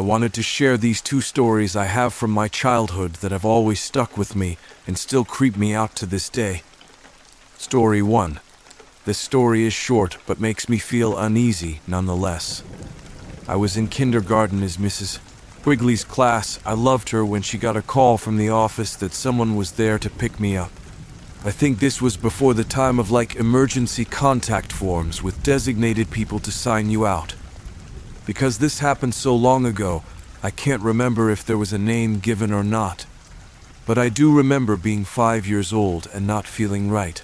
I wanted to share these two stories I have from my childhood that have always stuck with me and still creep me out to this day. Story 1. This story is short but makes me feel uneasy nonetheless. I was in kindergarten as Mrs. Quigley's class. I loved her when she got a call from the office that someone was there to pick me up. I think this was before the time of like emergency contact forms with designated people to sign you out. Because this happened so long ago, I can't remember if there was a name given or not. But I do remember being five years old and not feeling right.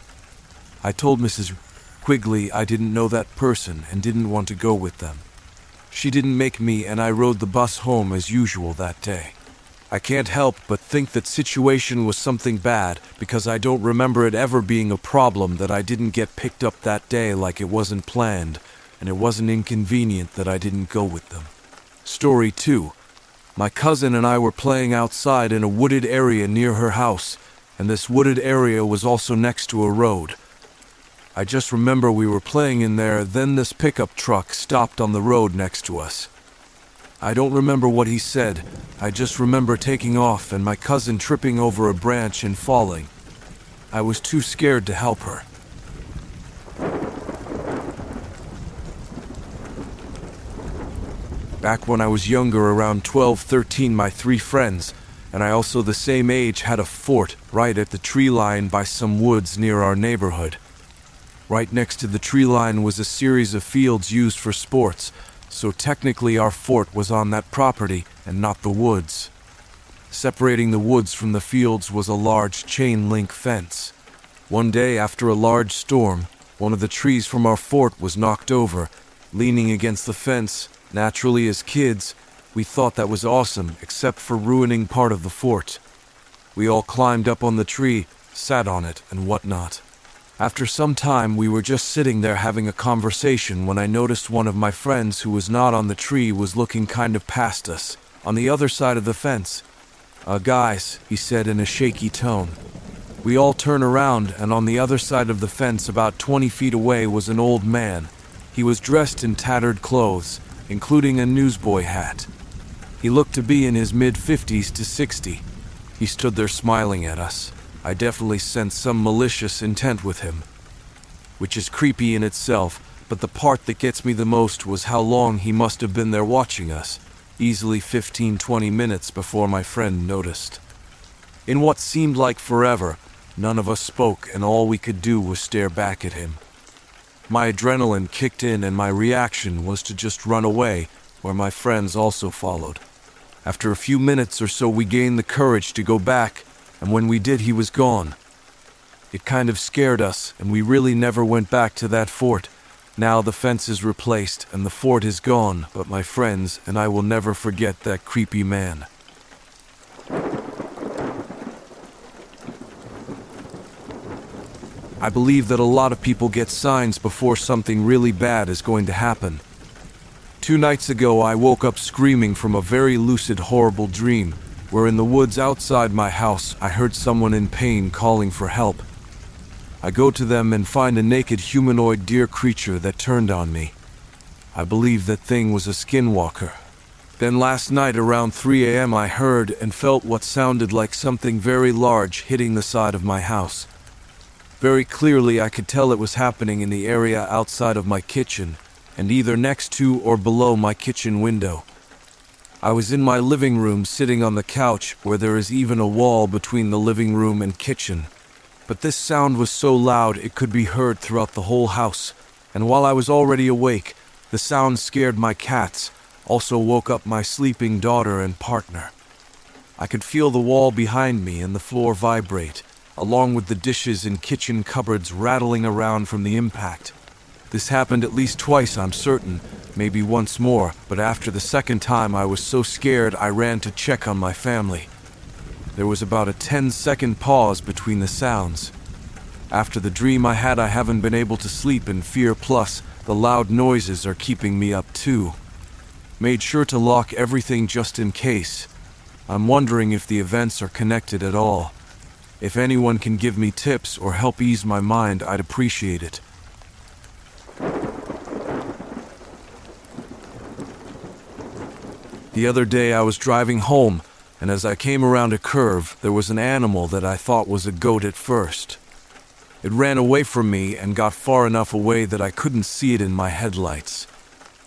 I told Mrs. Quigley I didn't know that person and didn't want to go with them. She didn't make me, and I rode the bus home as usual that day. I can't help but think that situation was something bad because I don't remember it ever being a problem that I didn't get picked up that day like it wasn't planned, and it wasn't inconvenient that I didn't go with them. Story 2 My cousin and I were playing outside in a wooded area near her house, and this wooded area was also next to a road. I just remember we were playing in there, then this pickup truck stopped on the road next to us. I don't remember what he said. I just remember taking off and my cousin tripping over a branch and falling. I was too scared to help her. Back when I was younger, around 12, 13, my three friends, and I also the same age, had a fort right at the tree line by some woods near our neighborhood. Right next to the tree line was a series of fields used for sports, so technically our fort was on that property and not the woods. Separating the woods from the fields was a large chain link fence. One day, after a large storm, one of the trees from our fort was knocked over, leaning against the fence. Naturally, as kids, we thought that was awesome, except for ruining part of the fort. We all climbed up on the tree, sat on it, and whatnot. After some time, we were just sitting there having a conversation when I noticed one of my friends who was not on the tree was looking kind of past us, on the other side of the fence. Uh, guys, he said in a shaky tone. We all turned around, and on the other side of the fence, about 20 feet away, was an old man. He was dressed in tattered clothes, including a newsboy hat. He looked to be in his mid 50s to 60. He stood there smiling at us. I definitely sensed some malicious intent with him, which is creepy in itself, but the part that gets me the most was how long he must have been there watching us, easily 15 20 minutes before my friend noticed. In what seemed like forever, none of us spoke, and all we could do was stare back at him. My adrenaline kicked in, and my reaction was to just run away, where my friends also followed. After a few minutes or so, we gained the courage to go back, and when we did, he was gone. It kind of scared us, and we really never went back to that fort. Now the fence is replaced and the fort is gone, but my friends and I will never forget that creepy man. I believe that a lot of people get signs before something really bad is going to happen. Two nights ago, I woke up screaming from a very lucid, horrible dream, where in the woods outside my house, I heard someone in pain calling for help. I go to them and find a naked humanoid deer creature that turned on me. I believe that thing was a skinwalker. Then last night around 3 a.m., I heard and felt what sounded like something very large hitting the side of my house. Very clearly, I could tell it was happening in the area outside of my kitchen, and either next to or below my kitchen window. I was in my living room sitting on the couch where there is even a wall between the living room and kitchen. But this sound was so loud it could be heard throughout the whole house, and while I was already awake, the sound scared my cats, also woke up my sleeping daughter and partner. I could feel the wall behind me and the floor vibrate, along with the dishes and kitchen cupboards rattling around from the impact. This happened at least twice, I'm certain, maybe once more, but after the second time I was so scared I ran to check on my family. There was about a 10 second pause between the sounds. After the dream I had, I haven't been able to sleep in fear, plus, the loud noises are keeping me up too. Made sure to lock everything just in case. I'm wondering if the events are connected at all. If anyone can give me tips or help ease my mind, I'd appreciate it. The other day I was driving home, and as I came around a curve, there was an animal that I thought was a goat at first. It ran away from me and got far enough away that I couldn't see it in my headlights,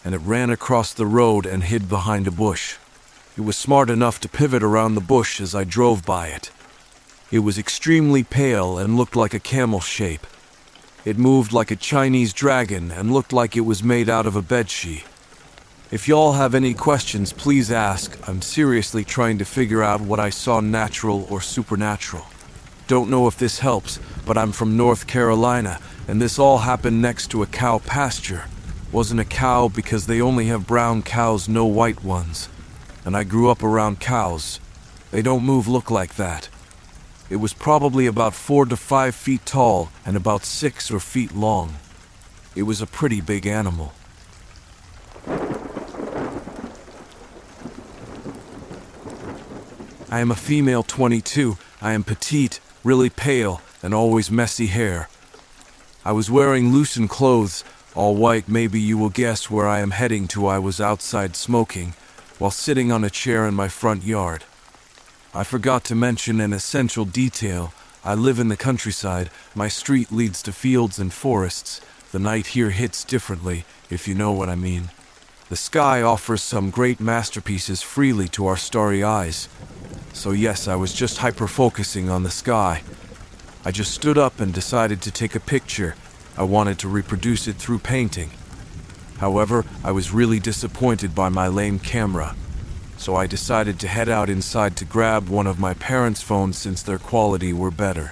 and it ran across the road and hid behind a bush. It was smart enough to pivot around the bush as I drove by it. It was extremely pale and looked like a camel shape. It moved like a Chinese dragon and looked like it was made out of a bedsheet. If y'all have any questions, please ask. I'm seriously trying to figure out what I saw natural or supernatural. Don't know if this helps, but I'm from North Carolina, and this all happened next to a cow pasture. Wasn't a cow because they only have brown cows, no white ones and I grew up around cows. They don't move look like that. It was probably about four to five feet tall and about six or feet long. It was a pretty big animal. I am a female 22. I am petite, really pale, and always messy hair. I was wearing loosened clothes, all white. Maybe you will guess where I am heading to. I was outside smoking while sitting on a chair in my front yard. I forgot to mention an essential detail. I live in the countryside. My street leads to fields and forests. The night here hits differently, if you know what I mean. The sky offers some great masterpieces freely to our starry eyes. So, yes, I was just hyper focusing on the sky. I just stood up and decided to take a picture. I wanted to reproduce it through painting. However, I was really disappointed by my lame camera, so I decided to head out inside to grab one of my parents' phones since their quality were better.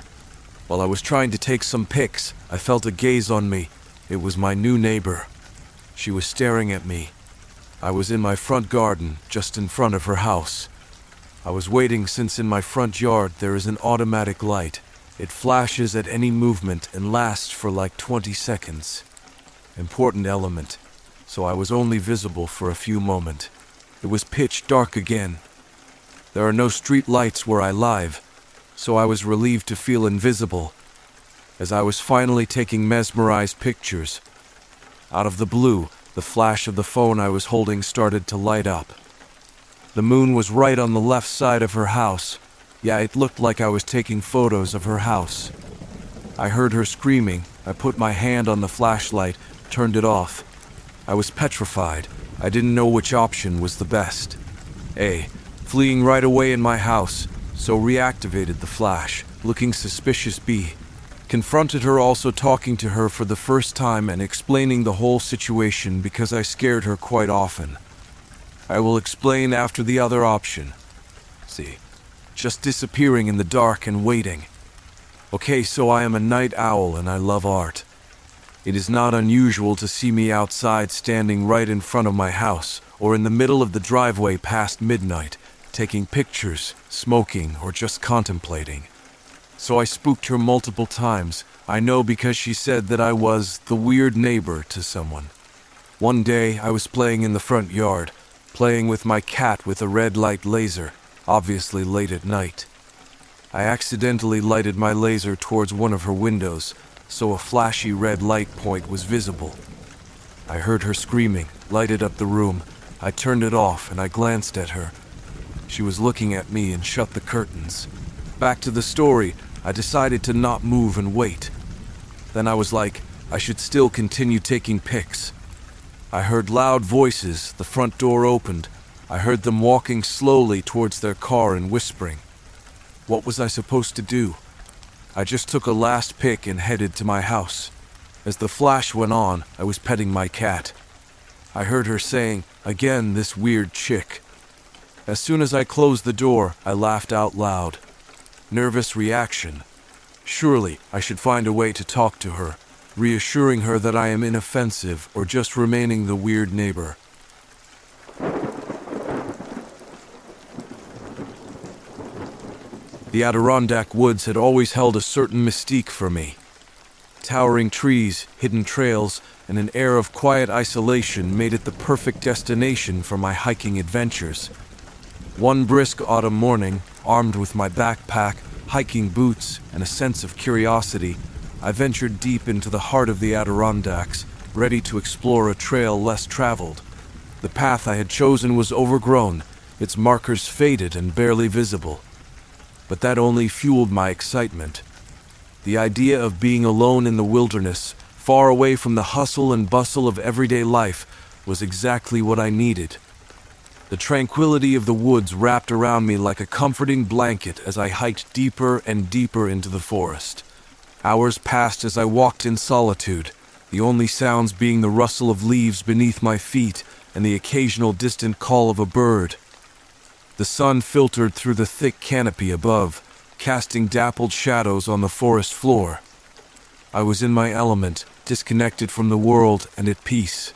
While I was trying to take some pics, I felt a gaze on me. It was my new neighbor. She was staring at me. I was in my front garden, just in front of her house. I was waiting since in my front yard there is an automatic light. It flashes at any movement and lasts for like 20 seconds. Important element so I was only visible for a few moments. It was pitch dark again. There are no street lights where I live, so I was relieved to feel invisible as I was finally taking mesmerized pictures. Out of the blue, the flash of the phone I was holding started to light up. The moon was right on the left side of her house. Yeah, it looked like I was taking photos of her house. I heard her screaming. I put my hand on the flashlight, turned it off. I was petrified. I didn't know which option was the best. A. Fleeing right away in my house, so reactivated the flash, looking suspicious B. Confronted her also talking to her for the first time and explaining the whole situation because I scared her quite often. I will explain after the other option. See, just disappearing in the dark and waiting. Okay, so I am a night owl and I love art. It is not unusual to see me outside standing right in front of my house or in the middle of the driveway past midnight, taking pictures, smoking, or just contemplating. So I spooked her multiple times. I know because she said that I was the weird neighbor to someone. One day I was playing in the front yard, playing with my cat with a red light laser, obviously late at night. I accidentally lighted my laser towards one of her windows, so a flashy red light point was visible. I heard her screaming, lighted up the room. I turned it off and I glanced at her. She was looking at me and shut the curtains. Back to the story, I decided to not move and wait. Then I was like, I should still continue taking pics. I heard loud voices, the front door opened. I heard them walking slowly towards their car and whispering. What was I supposed to do? I just took a last pick and headed to my house. As the flash went on, I was petting my cat. I heard her saying, Again, this weird chick. As soon as I closed the door, I laughed out loud. Nervous reaction. Surely I should find a way to talk to her, reassuring her that I am inoffensive or just remaining the weird neighbor. The Adirondack woods had always held a certain mystique for me. Towering trees, hidden trails, and an air of quiet isolation made it the perfect destination for my hiking adventures. One brisk autumn morning, armed with my backpack, hiking boots, and a sense of curiosity, I ventured deep into the heart of the Adirondacks, ready to explore a trail less traveled. The path I had chosen was overgrown, its markers faded and barely visible. But that only fueled my excitement. The idea of being alone in the wilderness, far away from the hustle and bustle of everyday life, was exactly what I needed. The tranquility of the woods wrapped around me like a comforting blanket as I hiked deeper and deeper into the forest. Hours passed as I walked in solitude, the only sounds being the rustle of leaves beneath my feet and the occasional distant call of a bird. The sun filtered through the thick canopy above, casting dappled shadows on the forest floor. I was in my element, disconnected from the world and at peace.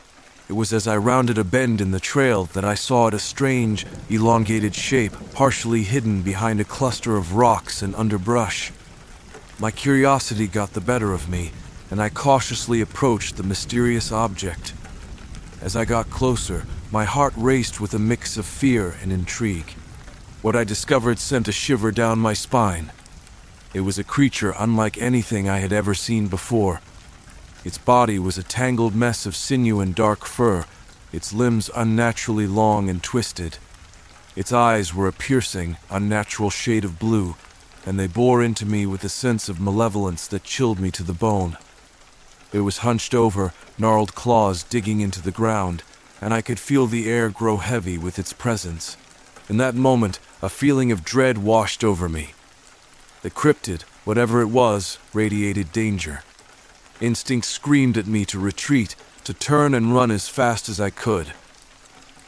It was as I rounded a bend in the trail that I saw it a strange, elongated shape, partially hidden behind a cluster of rocks and underbrush. My curiosity got the better of me, and I cautiously approached the mysterious object. As I got closer, my heart raced with a mix of fear and intrigue. What I discovered sent a shiver down my spine. It was a creature unlike anything I had ever seen before. Its body was a tangled mess of sinew and dark fur, its limbs unnaturally long and twisted. Its eyes were a piercing, unnatural shade of blue, and they bore into me with a sense of malevolence that chilled me to the bone. It was hunched over, gnarled claws digging into the ground, and I could feel the air grow heavy with its presence. In that moment, a feeling of dread washed over me. The cryptid, whatever it was, radiated danger. Instinct screamed at me to retreat, to turn and run as fast as I could.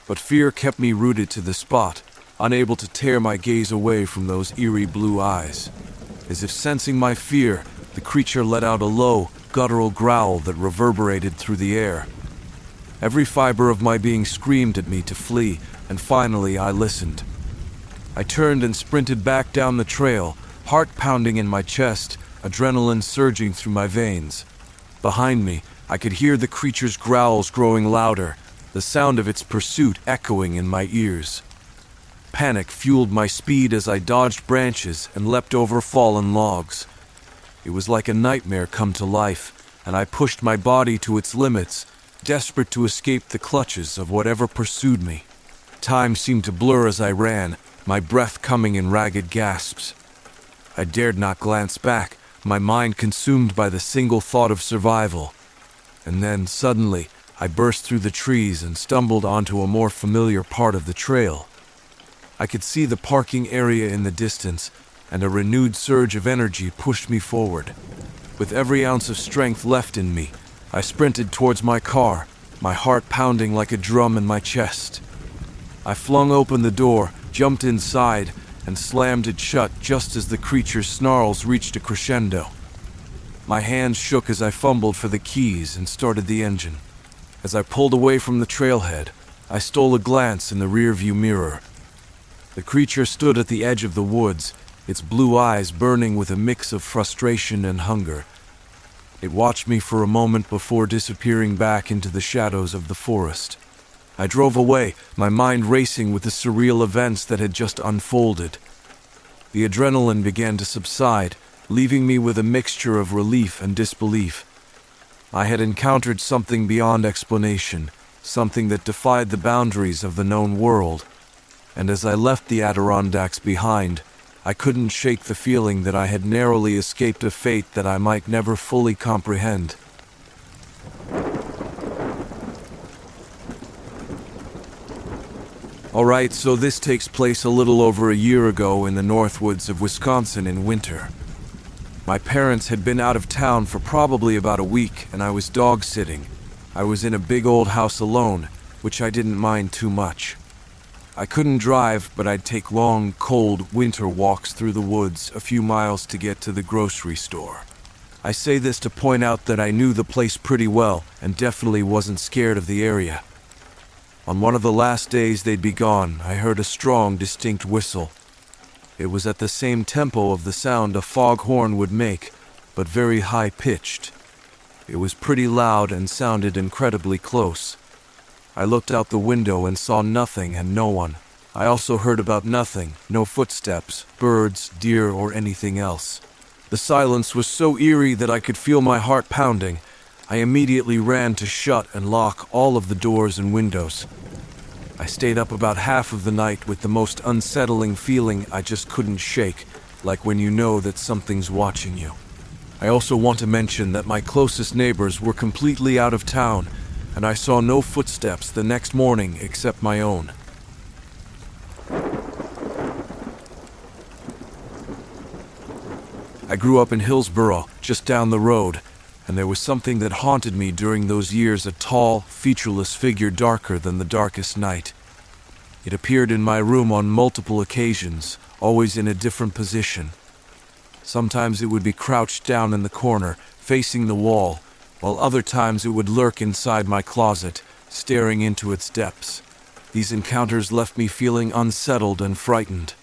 But fear kept me rooted to the spot, unable to tear my gaze away from those eerie blue eyes. As if sensing my fear, the creature let out a low, guttural growl that reverberated through the air. Every fiber of my being screamed at me to flee, and finally I listened. I turned and sprinted back down the trail, heart pounding in my chest, adrenaline surging through my veins. Behind me, I could hear the creature's growls growing louder, the sound of its pursuit echoing in my ears. Panic fueled my speed as I dodged branches and leapt over fallen logs. It was like a nightmare come to life, and I pushed my body to its limits, desperate to escape the clutches of whatever pursued me. Time seemed to blur as I ran, my breath coming in ragged gasps. I dared not glance back, my mind consumed by the single thought of survival. And then, suddenly, I burst through the trees and stumbled onto a more familiar part of the trail. I could see the parking area in the distance, and a renewed surge of energy pushed me forward. With every ounce of strength left in me, I sprinted towards my car, my heart pounding like a drum in my chest. I flung open the door, jumped inside, and slammed it shut just as the creature's snarls reached a crescendo. My hands shook as I fumbled for the keys and started the engine. As I pulled away from the trailhead, I stole a glance in the rearview mirror. The creature stood at the edge of the woods, its blue eyes burning with a mix of frustration and hunger. It watched me for a moment before disappearing back into the shadows of the forest. I drove away, my mind racing with the surreal events that had just unfolded. The adrenaline began to subside, leaving me with a mixture of relief and disbelief. I had encountered something beyond explanation, something that defied the boundaries of the known world. And as I left the Adirondacks behind, I couldn't shake the feeling that I had narrowly escaped a fate that I might never fully comprehend. Alright, so this takes place a little over a year ago in the Northwoods of Wisconsin in winter. My parents had been out of town for probably about a week, and I was dog sitting. I was in a big old house alone, which I didn't mind too much. I couldn't drive, but I'd take long, cold winter walks through the woods a few miles to get to the grocery store. I say this to point out that I knew the place pretty well and definitely wasn't scared of the area. On one of the last days they'd be gone, I heard a strong, distinct whistle. It was at the same tempo of the sound a foghorn would make, but very high pitched. It was pretty loud and sounded incredibly close. I looked out the window and saw nothing and no one. I also heard about nothing no footsteps, birds, deer, or anything else. The silence was so eerie that I could feel my heart pounding. I immediately ran to shut and lock all of the doors and windows. I stayed up about half of the night with the most unsettling feeling I just couldn't shake, like when you know that something's watching you. I also want to mention that my closest neighbors were completely out of town, and I saw no footsteps the next morning except my own. I grew up in Hillsboro, just down the road, and there was something that haunted me during those years a tall, featureless figure darker than the darkest night. It appeared in my room on multiple occasions, always in a different position. Sometimes it would be crouched down in the corner, facing the wall, while other times it would lurk inside my closet, staring into its depths. These encounters left me feeling unsettled and frightened.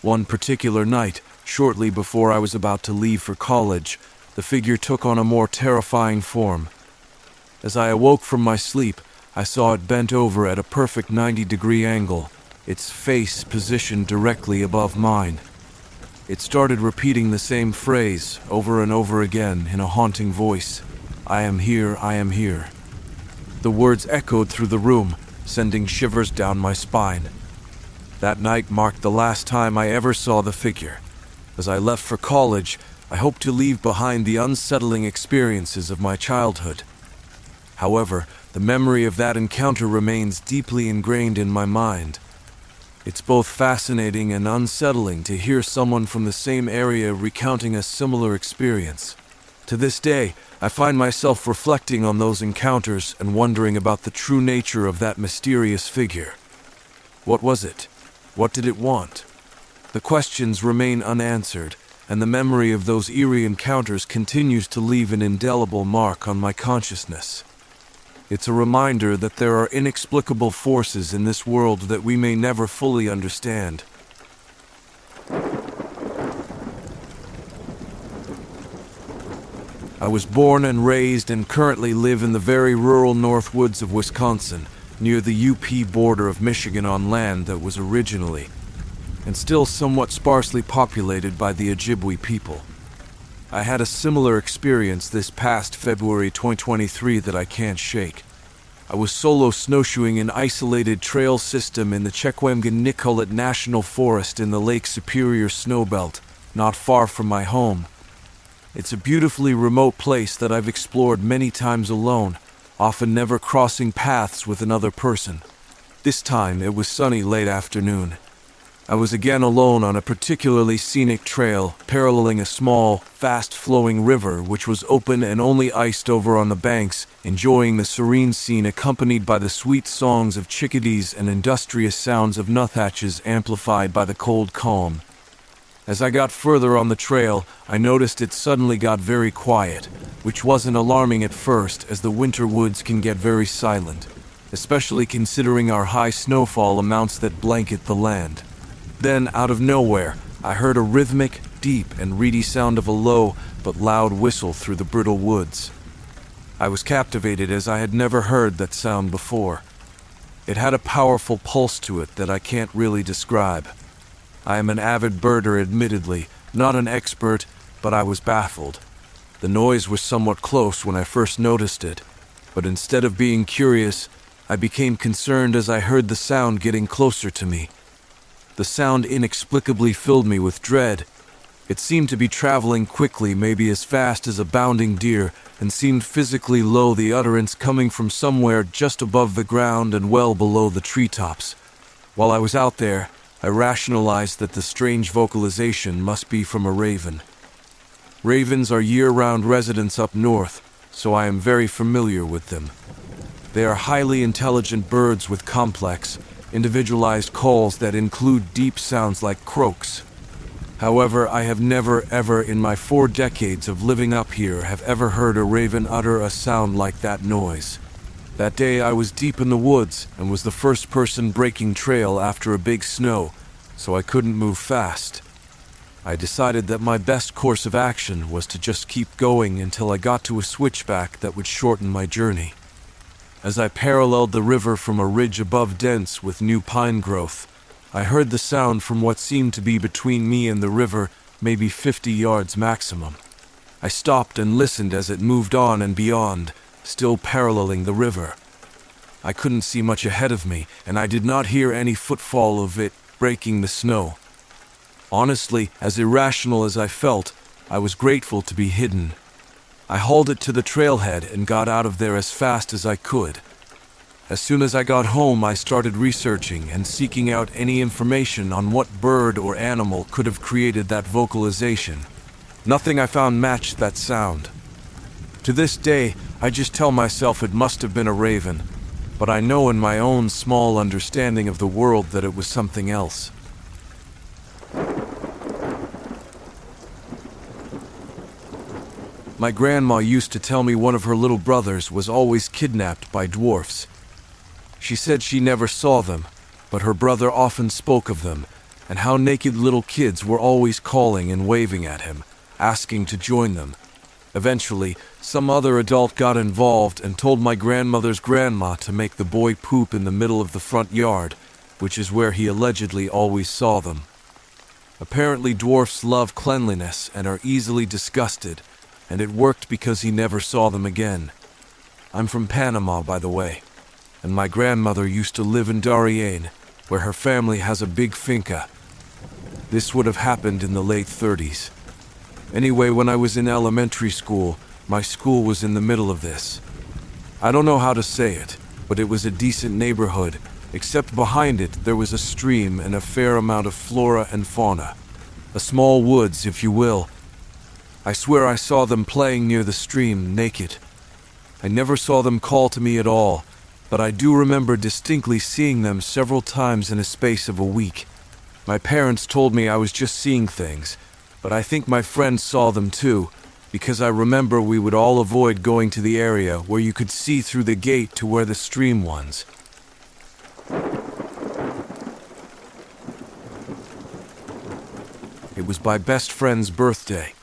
One particular night, shortly before I was about to leave for college, the figure took on a more terrifying form. As I awoke from my sleep, I saw it bent over at a perfect 90 degree angle, its face positioned directly above mine. It started repeating the same phrase over and over again in a haunting voice I am here, I am here. The words echoed through the room, sending shivers down my spine. That night marked the last time I ever saw the figure. As I left for college, I hoped to leave behind the unsettling experiences of my childhood. However, the memory of that encounter remains deeply ingrained in my mind. It's both fascinating and unsettling to hear someone from the same area recounting a similar experience. To this day, I find myself reflecting on those encounters and wondering about the true nature of that mysterious figure. What was it? What did it want? The questions remain unanswered, and the memory of those eerie encounters continues to leave an indelible mark on my consciousness. It's a reminder that there are inexplicable forces in this world that we may never fully understand. I was born and raised and currently live in the very rural north woods of Wisconsin, near the UP border of Michigan on land that was originally and still somewhat sparsely populated by the Ojibwe people. I had a similar experience this past February 2023 that I can't shake. I was solo snowshoeing an isolated trail system in the Chequamegon Nicolet National Forest in the Lake Superior snowbelt, not far from my home. It's a beautifully remote place that I've explored many times alone, often never crossing paths with another person. This time it was sunny late afternoon, I was again alone on a particularly scenic trail, paralleling a small, fast flowing river which was open and only iced over on the banks, enjoying the serene scene accompanied by the sweet songs of chickadees and industrious sounds of nuthatches amplified by the cold calm. As I got further on the trail, I noticed it suddenly got very quiet, which wasn't alarming at first, as the winter woods can get very silent, especially considering our high snowfall amounts that blanket the land. Then, out of nowhere, I heard a rhythmic, deep, and reedy sound of a low but loud whistle through the brittle woods. I was captivated as I had never heard that sound before. It had a powerful pulse to it that I can't really describe. I am an avid birder, admittedly, not an expert, but I was baffled. The noise was somewhat close when I first noticed it, but instead of being curious, I became concerned as I heard the sound getting closer to me. The sound inexplicably filled me with dread. It seemed to be traveling quickly, maybe as fast as a bounding deer, and seemed physically low, the utterance coming from somewhere just above the ground and well below the treetops. While I was out there, I rationalized that the strange vocalization must be from a raven. Ravens are year round residents up north, so I am very familiar with them. They are highly intelligent birds with complex, individualized calls that include deep sounds like croaks. However, I have never ever in my four decades of living up here have ever heard a raven utter a sound like that noise. That day I was deep in the woods and was the first person breaking trail after a big snow, so I couldn't move fast. I decided that my best course of action was to just keep going until I got to a switchback that would shorten my journey. As I paralleled the river from a ridge above dense with new pine growth, I heard the sound from what seemed to be between me and the river, maybe 50 yards maximum. I stopped and listened as it moved on and beyond, still paralleling the river. I couldn't see much ahead of me, and I did not hear any footfall of it breaking the snow. Honestly, as irrational as I felt, I was grateful to be hidden. I hauled it to the trailhead and got out of there as fast as I could. As soon as I got home, I started researching and seeking out any information on what bird or animal could have created that vocalization. Nothing I found matched that sound. To this day, I just tell myself it must have been a raven, but I know in my own small understanding of the world that it was something else. My grandma used to tell me one of her little brothers was always kidnapped by dwarfs. She said she never saw them, but her brother often spoke of them, and how naked little kids were always calling and waving at him, asking to join them. Eventually, some other adult got involved and told my grandmother's grandma to make the boy poop in the middle of the front yard, which is where he allegedly always saw them. Apparently, dwarfs love cleanliness and are easily disgusted, and it worked because he never saw them again. I'm from Panama, by the way, and my grandmother used to live in Darien, where her family has a big finca. This would have happened in the late 30s. Anyway, when I was in elementary school, my school was in the middle of this. I don't know how to say it, but it was a decent neighborhood, except behind it there was a stream and a fair amount of flora and fauna. A small woods, if you will, I swear I saw them playing near the stream, naked. I never saw them call to me at all, but I do remember distinctly seeing them several times in a space of a week. My parents told me I was just seeing things, but I think my friends saw them too, because I remember we would all avoid going to the area where you could see through the gate to where the stream was. It was my best friend's birthday.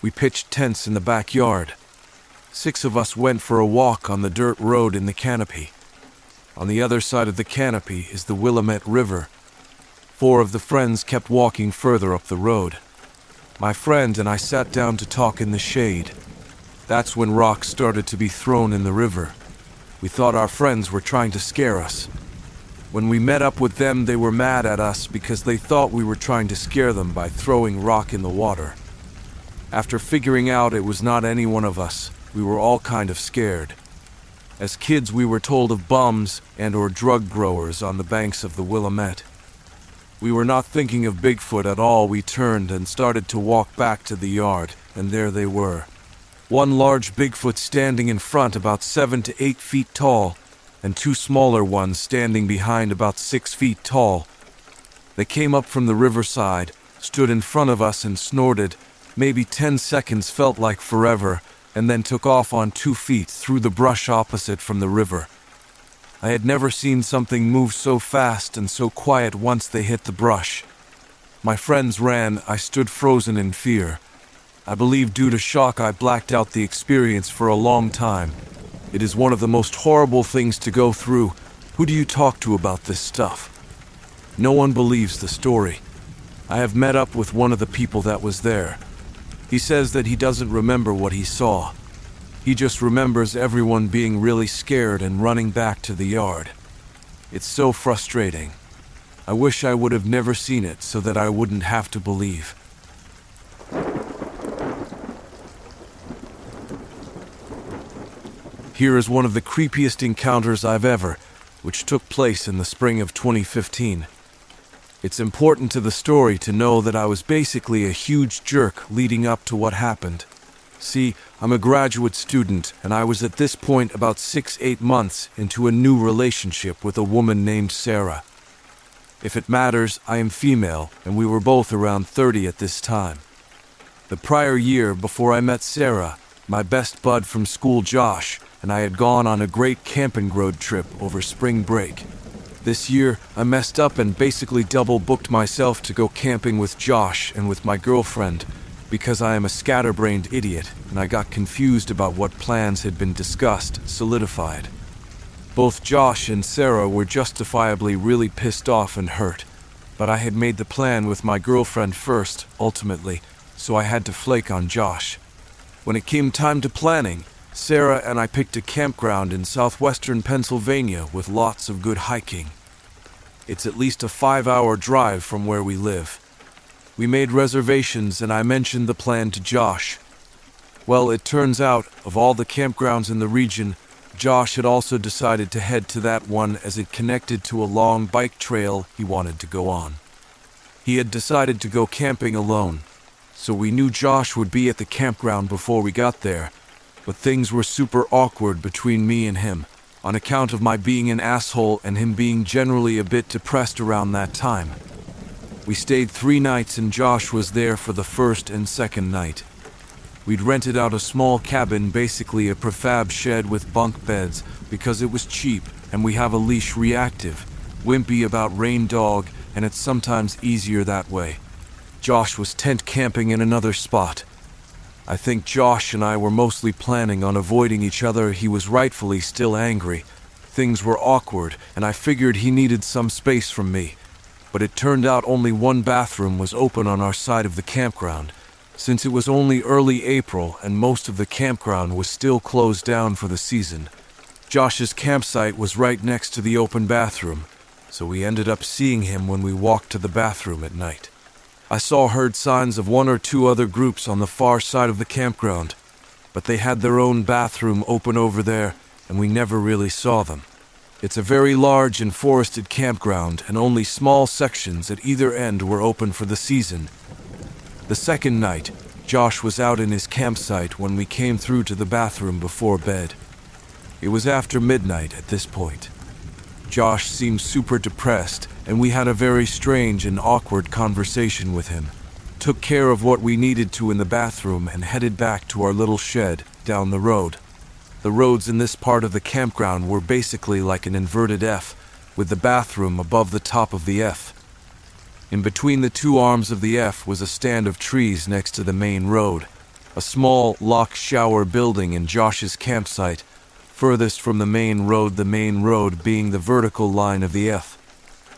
We pitched tents in the backyard. Six of us went for a walk on the dirt road in the canopy. On the other side of the canopy is the Willamette River. Four of the friends kept walking further up the road. My friend and I sat down to talk in the shade. That's when rocks started to be thrown in the river. We thought our friends were trying to scare us. When we met up with them, they were mad at us because they thought we were trying to scare them by throwing rock in the water. After figuring out it was not any one of us, we were all kind of scared. As kids, we were told of bums and or drug growers on the banks of the Willamette. We were not thinking of Bigfoot at all. We turned and started to walk back to the yard, and there they were. One large Bigfoot standing in front about seven to eight feet tall, and two smaller ones standing behind about six feet tall. They came up from the riverside, stood in front of us, and snorted, Maybe 10 seconds felt like forever, and then took off on two feet through the brush opposite from the river. I had never seen something move so fast and so quiet once they hit the brush. My friends ran, I stood frozen in fear. I believe due to shock I blacked out the experience for a long time. It is one of the most horrible things to go through. Who do you talk to about this stuff? No one believes the story. I have met up with one of the people that was there. He says that he doesn't remember what he saw. He just remembers everyone being really scared and running back to the yard. It's so frustrating. I wish I would have never seen it so that I wouldn't have to believe. Here is one of the creepiest encounters I've ever, which took place in the spring of 2015. It's important to the story to know that I was basically a huge jerk leading up to what happened. See, I'm a graduate student, and I was at this point about six, eight months into a new relationship with a woman named Sarah. If it matters, I am female, and we were both around 30 at this time. The prior year, before I met Sarah, my best bud from school, Josh, and I had gone on a great camping road trip over spring break. This year, I messed up and basically double booked myself to go camping with Josh and with my girlfriend because I am a scatterbrained idiot and I got confused about what plans had been discussed, solidified. Both Josh and Sarah were justifiably really pissed off and hurt, but I had made the plan with my girlfriend first, ultimately, so I had to flake on Josh. When it came time to planning, Sarah and I picked a campground in southwestern Pennsylvania with lots of good hiking. It's at least a five hour drive from where we live. We made reservations and I mentioned the plan to Josh. Well, it turns out, of all the campgrounds in the region, Josh had also decided to head to that one as it connected to a long bike trail he wanted to go on. He had decided to go camping alone, so we knew Josh would be at the campground before we got there, but things were super awkward between me and him on account of my being an asshole and him being generally a bit depressed around that time. We stayed three nights and Josh was there for the first and second night. We'd rented out a small cabin, basically a prefab shed with bunk beds, because it was cheap and we have a leash reactive, wimpy about rain dog, and it's sometimes easier that way. Josh was tent camping in another spot. I think Josh and I were mostly planning on avoiding each other. He was rightfully still angry. Things were awkward, and I figured he needed some space from me. But it turned out only one bathroom was open on our side of the campground since it was only early April and most of the campground was still closed down for the season. Josh's campsite was right next to the open bathroom, so we ended up seeing him when we walked to the bathroom at night. I saw heard signs of one or two other groups on the far side of the campground, but they had their own bathroom open over there, and we never really saw them. It's a very large and forested campground, and only small sections at either end were open for the season, the second night, Josh was out in his campsite when we came through to the bathroom before bed. It was after midnight at this point. Josh seemed super depressed, and we had a very strange and awkward conversation with him. Took care of what we needed to in the bathroom and headed back to our little shed down the road. The roads in this part of the campground were basically like an inverted F, with the bathroom above the top of the F. In between the two arms of the F was a stand of trees next to the main road, a small lock shower building in Josh's campsite, furthest from the main road, the main road being the vertical line of the F.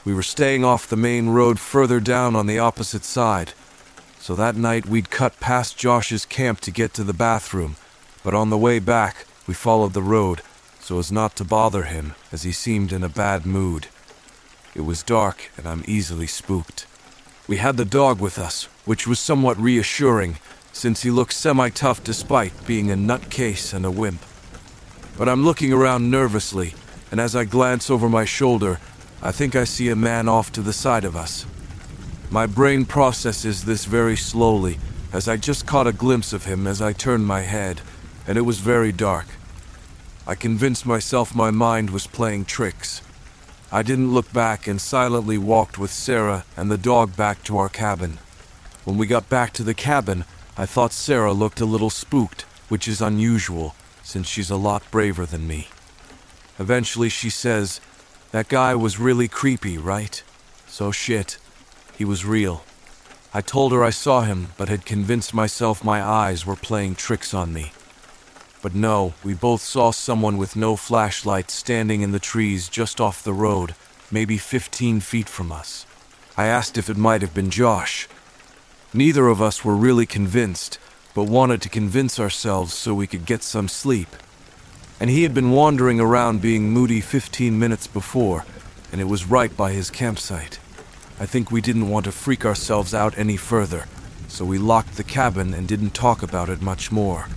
We were staying off the main road further down on the opposite side, so that night we'd cut past Josh's camp to get to the bathroom, but on the way back we followed the road so as not to bother him as he seemed in a bad mood. It was dark, and I'm easily spooked. We had the dog with us, which was somewhat reassuring, since he looked semi tough despite being a nutcase and a wimp. But I'm looking around nervously, and as I glance over my shoulder, I think I see a man off to the side of us. My brain processes this very slowly, as I just caught a glimpse of him as I turned my head, and it was very dark. I convinced myself my mind was playing tricks. I didn't look back and silently walked with Sarah and the dog back to our cabin. When we got back to the cabin, I thought Sarah looked a little spooked, which is unusual since she's a lot braver than me. Eventually, she says, That guy was really creepy, right? So shit. He was real. I told her I saw him, but had convinced myself my eyes were playing tricks on me. But no, we both saw someone with no flashlight standing in the trees just off the road, maybe 15 feet from us. I asked if it might have been Josh. Neither of us were really convinced, but wanted to convince ourselves so we could get some sleep. And he had been wandering around being moody 15 minutes before, and it was right by his campsite. I think we didn't want to freak ourselves out any further, so we locked the cabin and didn't talk about it much more.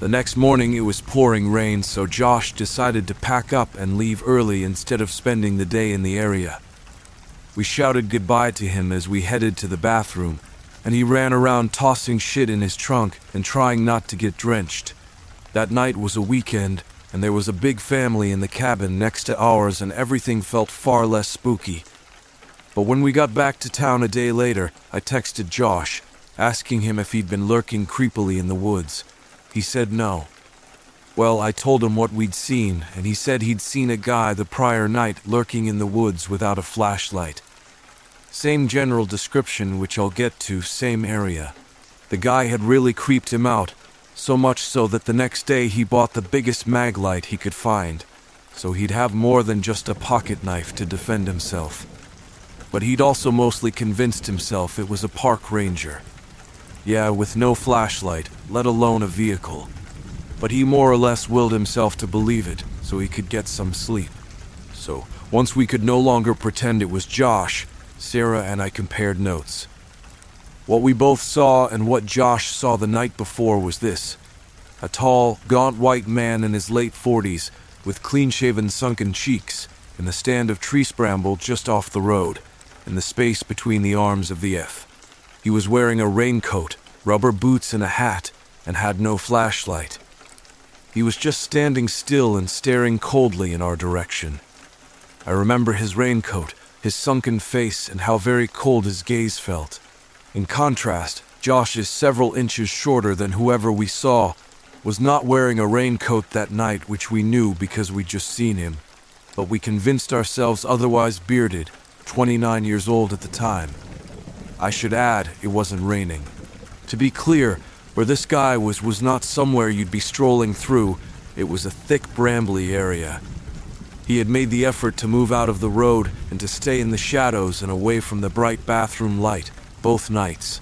The next morning it was pouring rain, so Josh decided to pack up and leave early instead of spending the day in the area. We shouted goodbye to him as we headed to the bathroom, and he ran around tossing shit in his trunk and trying not to get drenched. That night was a weekend, and there was a big family in the cabin next to ours, and everything felt far less spooky. But when we got back to town a day later, I texted Josh, asking him if he'd been lurking creepily in the woods. He said no. Well, I told him what we'd seen, and he said he'd seen a guy the prior night lurking in the woods without a flashlight. Same general description, which I'll get to, same area. The guy had really creeped him out, so much so that the next day he bought the biggest maglite he could find, so he'd have more than just a pocket knife to defend himself. But he'd also mostly convinced himself it was a park ranger. Yeah, with no flashlight, let alone a vehicle. but he more or less willed himself to believe it so he could get some sleep. So, once we could no longer pretend it was Josh, Sarah and I compared notes. What we both saw and what Josh saw the night before was this a tall, gaunt white man in his late 40s with clean shaven, sunken cheeks in the stand of tree scramble just off the road, in the space between the arms of the F. He was wearing a raincoat, rubber boots, and a hat, and had no flashlight. He was just standing still and staring coldly in our direction. I remember his raincoat, his sunken face, and how very cold his gaze felt. In contrast, Josh is several inches shorter than whoever we saw, was not wearing a raincoat that night, which we knew because we'd just seen him, but we convinced ourselves otherwise bearded, 29 years old at the time. I should add, it wasn't raining. To be clear, where this guy was was not somewhere you'd be strolling through, it was a thick, brambly area. He had made the effort to move out of the road and to stay in the shadows and away from the bright bathroom light, both nights.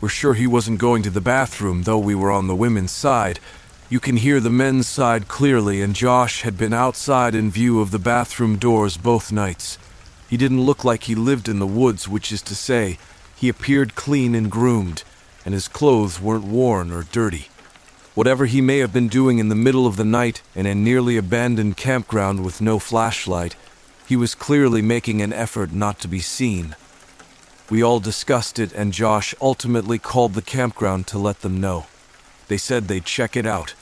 We're sure he wasn't going to the bathroom, though we were on the women's side. You can hear the men's side clearly, and Josh had been outside in view of the bathroom doors both nights. He didn't look like he lived in the woods, which is to say, he appeared clean and groomed, and his clothes weren't worn or dirty. Whatever he may have been doing in the middle of the night in a nearly abandoned campground with no flashlight, he was clearly making an effort not to be seen. We all discussed it, and Josh ultimately called the campground to let them know. They said they'd check it out.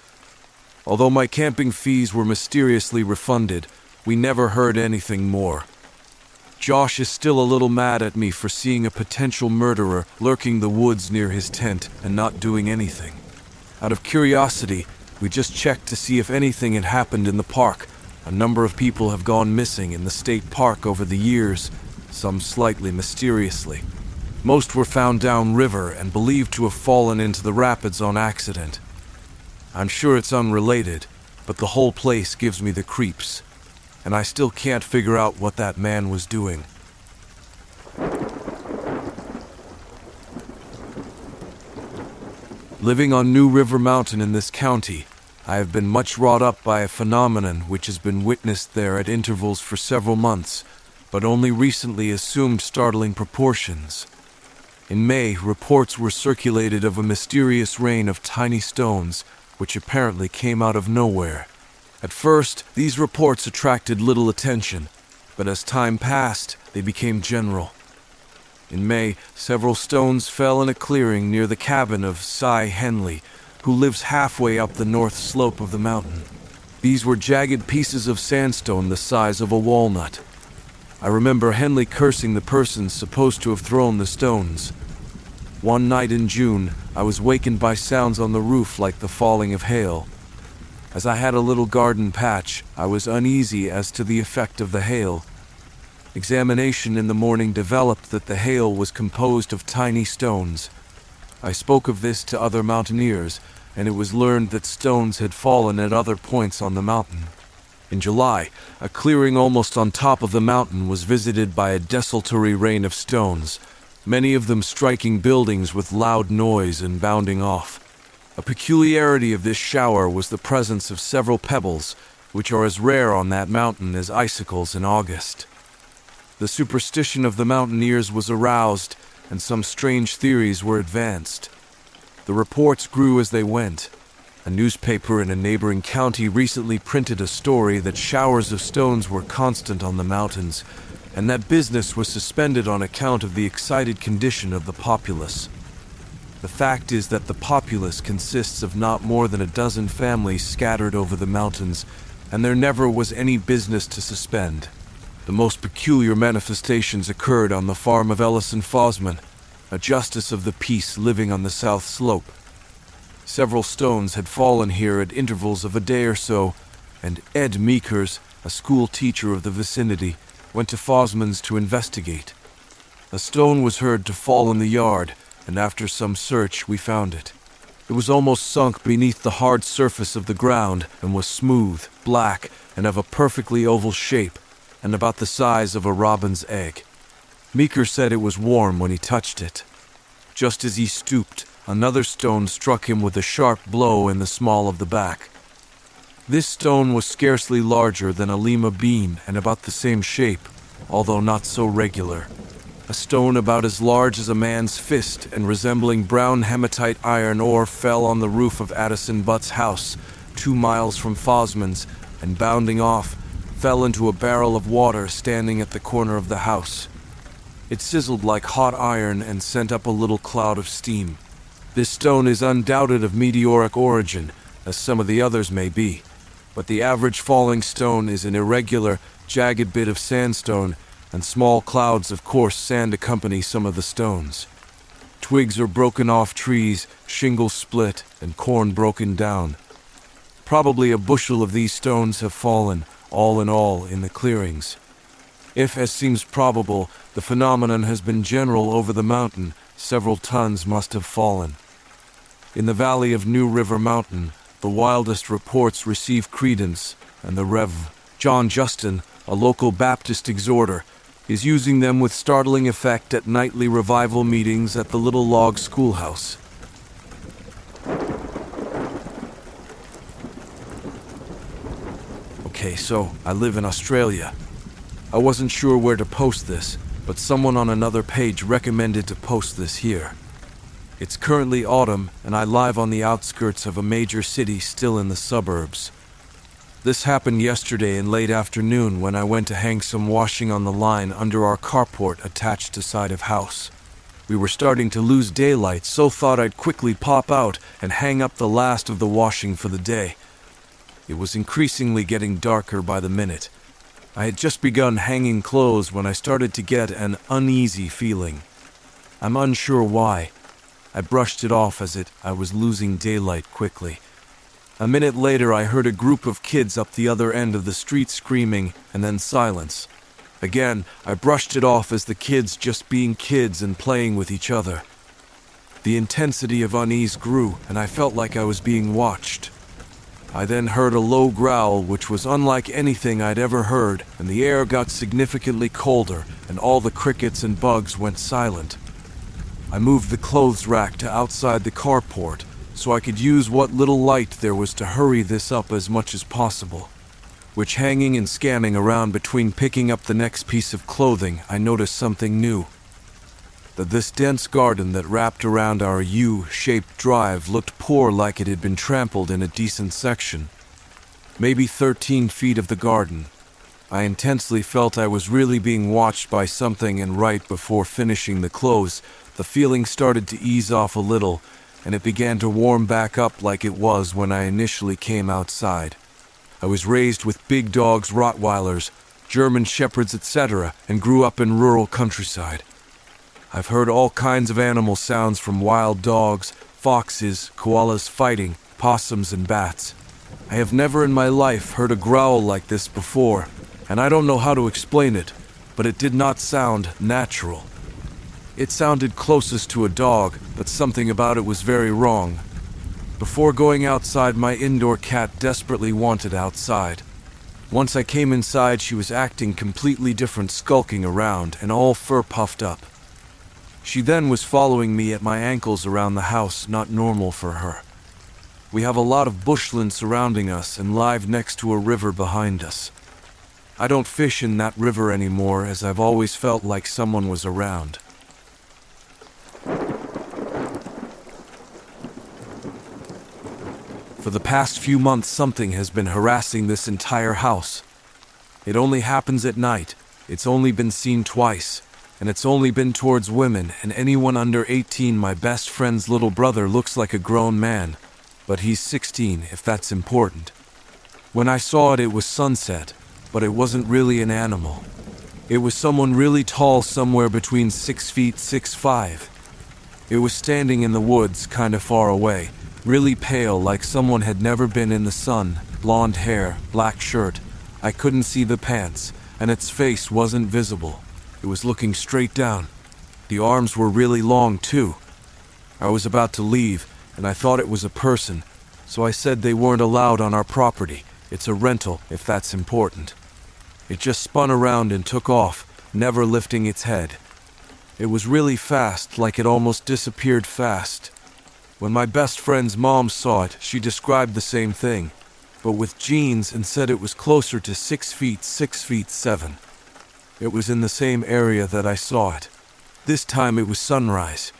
Although my camping fees were mysteriously refunded, we never heard anything more. Josh is still a little mad at me for seeing a potential murderer lurking the woods near his tent and not doing anything. Out of curiosity, we just checked to see if anything had happened in the park. A number of people have gone missing in the state park over the years, some slightly mysteriously. Most were found downriver and believed to have fallen into the rapids on accident. I'm sure it's unrelated, but the whole place gives me the creeps, and I still can't figure out what that man was doing. Living on New River Mountain in this county, I have been much wrought up by a phenomenon which has been witnessed there at intervals for several months but only recently assumed startling proportions. In May, reports were circulated of a mysterious rain of tiny stones, which apparently came out of nowhere. At first, these reports attracted little attention, but as time passed, they became general. In May, several stones fell in a clearing near the cabin of Cy Henley, who lives halfway up the north slope of the mountain. These were jagged pieces of sandstone the size of a walnut. I remember Henley cursing the persons supposed to have thrown the stones. One night in June, I was wakened by sounds on the roof like the falling of hail. As I had a little garden patch, I was uneasy as to the effect of the hail. Examination in the morning developed that the hail was composed of tiny stones. I spoke of this to other mountaineers, and it was learned that stones had fallen at other points on the mountain. In July, a clearing almost on top of the mountain was visited by a desultory rain of stones, many of them striking buildings with loud noise and bounding off. A peculiarity of this shower was the presence of several pebbles, which are as rare on that mountain as icicles in August. The superstition of the mountaineers was aroused, and some strange theories were advanced. The reports grew as they went. A newspaper in a neighboring county recently printed a story that showers of stones were constant on the mountains, and that business was suspended on account of the excited condition of the populace. The fact is that the populace consists of not more than a dozen families scattered over the mountains, and there never was any business to suspend. The most peculiar manifestations occurred on the farm of Ellison Fosman, a justice of the peace living on the south slope. Several stones had fallen here at intervals of a day or so, and Ed Meekers, a school teacher of the vicinity, went to Fosman's to investigate. A stone was heard to fall in the yard, and after some search, we found it. It was almost sunk beneath the hard surface of the ground and was smooth, black, and of a perfectly oval shape, and about the size of a robin's egg. Meeker said it was warm when he touched it. Just as he stooped, Another stone struck him with a sharp blow in the small of the back. This stone was scarcely larger than a lima bean and about the same shape, although not so regular. A stone about as large as a man's fist and resembling brown hematite iron ore fell on the roof of Addison Butt's house, two miles from Fosman's, and bounding off, fell into a barrel of water standing at the corner of the house. It sizzled like hot iron and sent up a little cloud of steam. This stone is undoubted of meteoric origin, as some of the others may be, but the average falling stone is an irregular, jagged bit of sandstone and small clouds of coarse sand accompany some of the stones. Twigs are broken off trees, shingles split, and corn broken down. Probably a bushel of these stones have fallen, all in all, in the clearings. If, as seems probable, the phenomenon has been general over the mountain, several tons must have fallen. In the valley of New River Mountain, the wildest reports receive credence, and the Rev. John Justin, a local Baptist exhorter, is using them with startling effect at nightly revival meetings at the Little Log Schoolhouse. Okay, so I live in Australia. I wasn't sure where to post this, but someone on another page recommended to post this here. It's currently autumn, and I live on the outskirts of a major city still in the suburbs. This happened yesterday in late afternoon when I went to hang some washing on the line under our carport attached to side of house. We were starting to lose daylight, so thought I'd quickly pop out and hang up the last of the washing for the day. It was increasingly getting darker by the minute. I had just begun hanging clothes when I started to get an uneasy feeling. I'm unsure why. I brushed it off as it I was losing daylight quickly. A minute later, I heard a group of kids up the other end of the street screaming, and then silence. Again, I brushed it off as the kids just being kids and playing with each other. The intensity of unease grew, and I felt like I was being watched. I then heard a low growl, which was unlike anything I'd ever heard, and the air got significantly colder, and all the crickets and bugs went silent. I moved the clothes rack to outside the carport, so I could use what little light there was to hurry this up as much as possible. Which, hanging and scanning around between picking up the next piece of clothing, I noticed something new. That this dense garden that wrapped around our U shaped drive looked poor like it had been trampled in a decent section. Maybe 13 feet of the garden. I intensely felt I was really being watched by something, and right before finishing the clothes, the feeling started to ease off a little, and it began to warm back up like it was when I initially came outside. I was raised with big dogs, Rottweilers, German Shepherds, etc., and grew up in rural countryside. I've heard all kinds of animal sounds from wild dogs, foxes, koalas fighting, possums, and bats. I have never in my life heard a growl like this before, and I don't know how to explain it, but it did not sound natural. It sounded closest to a dog, but something about it was very wrong. Before going outside, my indoor cat desperately wanted outside. Once I came inside, she was acting completely different, skulking around, and all fur puffed up. She then was following me at my ankles around the house, not normal for her. We have a lot of bushland surrounding us and live next to a river behind us. I don't fish in that river anymore as I've always felt like someone was around. For the past few months, something has been harassing this entire house. It only happens at night, it's only been seen twice, and it's only been towards women and anyone under 18. My best friend's little brother looks like a grown man, but he's 16 if that's important. When I saw it, it was sunset, but it wasn't really an animal. It was someone really tall, somewhere between 6 feet 6 5. It was standing in the woods, kind of far away, really pale, like someone had never been in the sun, blonde hair, black shirt. I couldn't see the pants, and its face wasn't visible. It was looking straight down. The arms were really long, too. I was about to leave, and I thought it was a person, so I said they weren't allowed on our property. It's a rental, if that's important. It just spun around and took off, never lifting its head. It was really fast, like it almost disappeared fast. When my best friend's mom saw it, she described the same thing. but with jeans and said it was closer to 6 feet 6 feet 7. It was in the same area that I saw it. This time it was sunrise.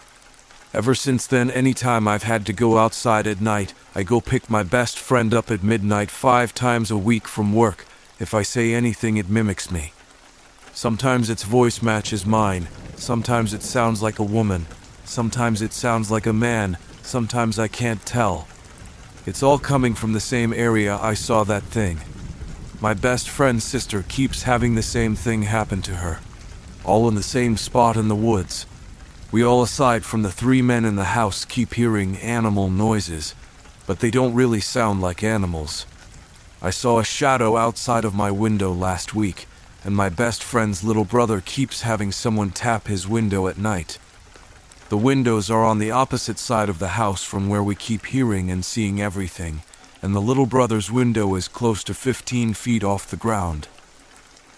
Ever since then, anytime I've had to go outside at night, I go pick my best friend up at midnight five times a week from work. If I say anything, it mimics me. Sometimes its voice matches mine, sometimes it sounds like a woman, sometimes it sounds like a man, sometimes I can't tell. It's all coming from the same area I saw that thing. My best friend's sister keeps having the same thing happen to her all in the same spot in the woods. We all, aside from the three men in the house, keep hearing animal noises, but they don't really sound like animals. I saw a shadow outside of my window last week, and my best friend's little brother keeps having someone tap his window at night. The windows are on the opposite side of the house from where we keep hearing and seeing everything, and the little brother's window is close to 15 feet off the ground.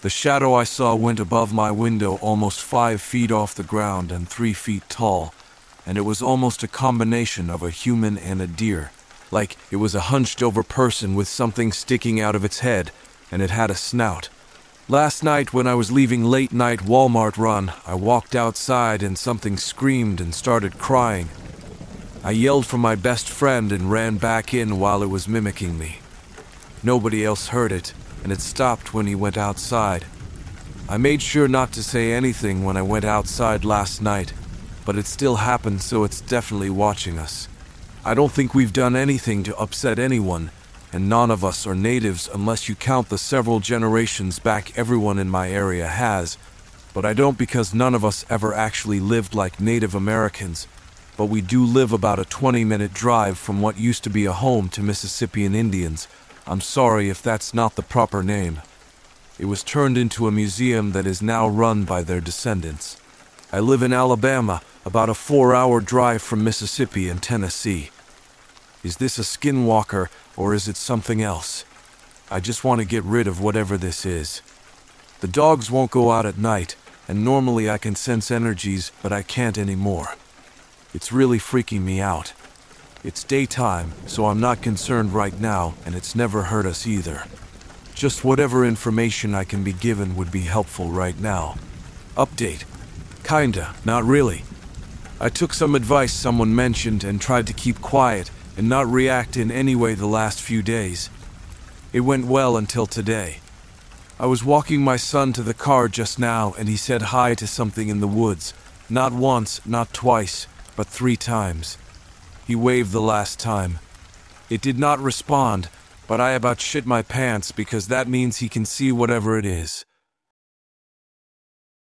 The shadow I saw went above my window almost five feet off the ground and three feet tall, and it was almost a combination of a human and a deer, like it was a hunched over person with something sticking out of its head, and it had a snout. Last night, when I was leaving late night Walmart run, I walked outside and something screamed and started crying. I yelled for my best friend and ran back in while it was mimicking me. Nobody else heard it, and it stopped when he went outside. I made sure not to say anything when I went outside last night, but it still happened, so it's definitely watching us. I don't think we've done anything to upset anyone, and none of us are natives unless you count the several generations back everyone in my area has. But I don't because none of us ever actually lived like Native Americans. But we do live about a 20 minute drive from what used to be a home to Mississippian Indians, I'm sorry if that's not the proper name. It was turned into a museum that is now run by their descendants. I live in Alabama, about a four hour drive from Mississippi and Tennessee. Is this a skinwalker or is it something else? I just want to get rid of whatever this is. The dogs won't go out at night, and normally I can sense energies, but I can't anymore. It's really freaking me out. It's daytime, so I'm not concerned right now, and it's never hurt us either. Just whatever information I can be given would be helpful right now. Update. Kinda, not really. I took some advice someone mentioned and tried to keep quiet and not react in any way the last few days. It went well until today. I was walking my son to the car just now and he said hi to something in the woods. Not once, not twice, but three times. He waved the last time. It did not respond, but I about shit my pants because that means he can see whatever it is.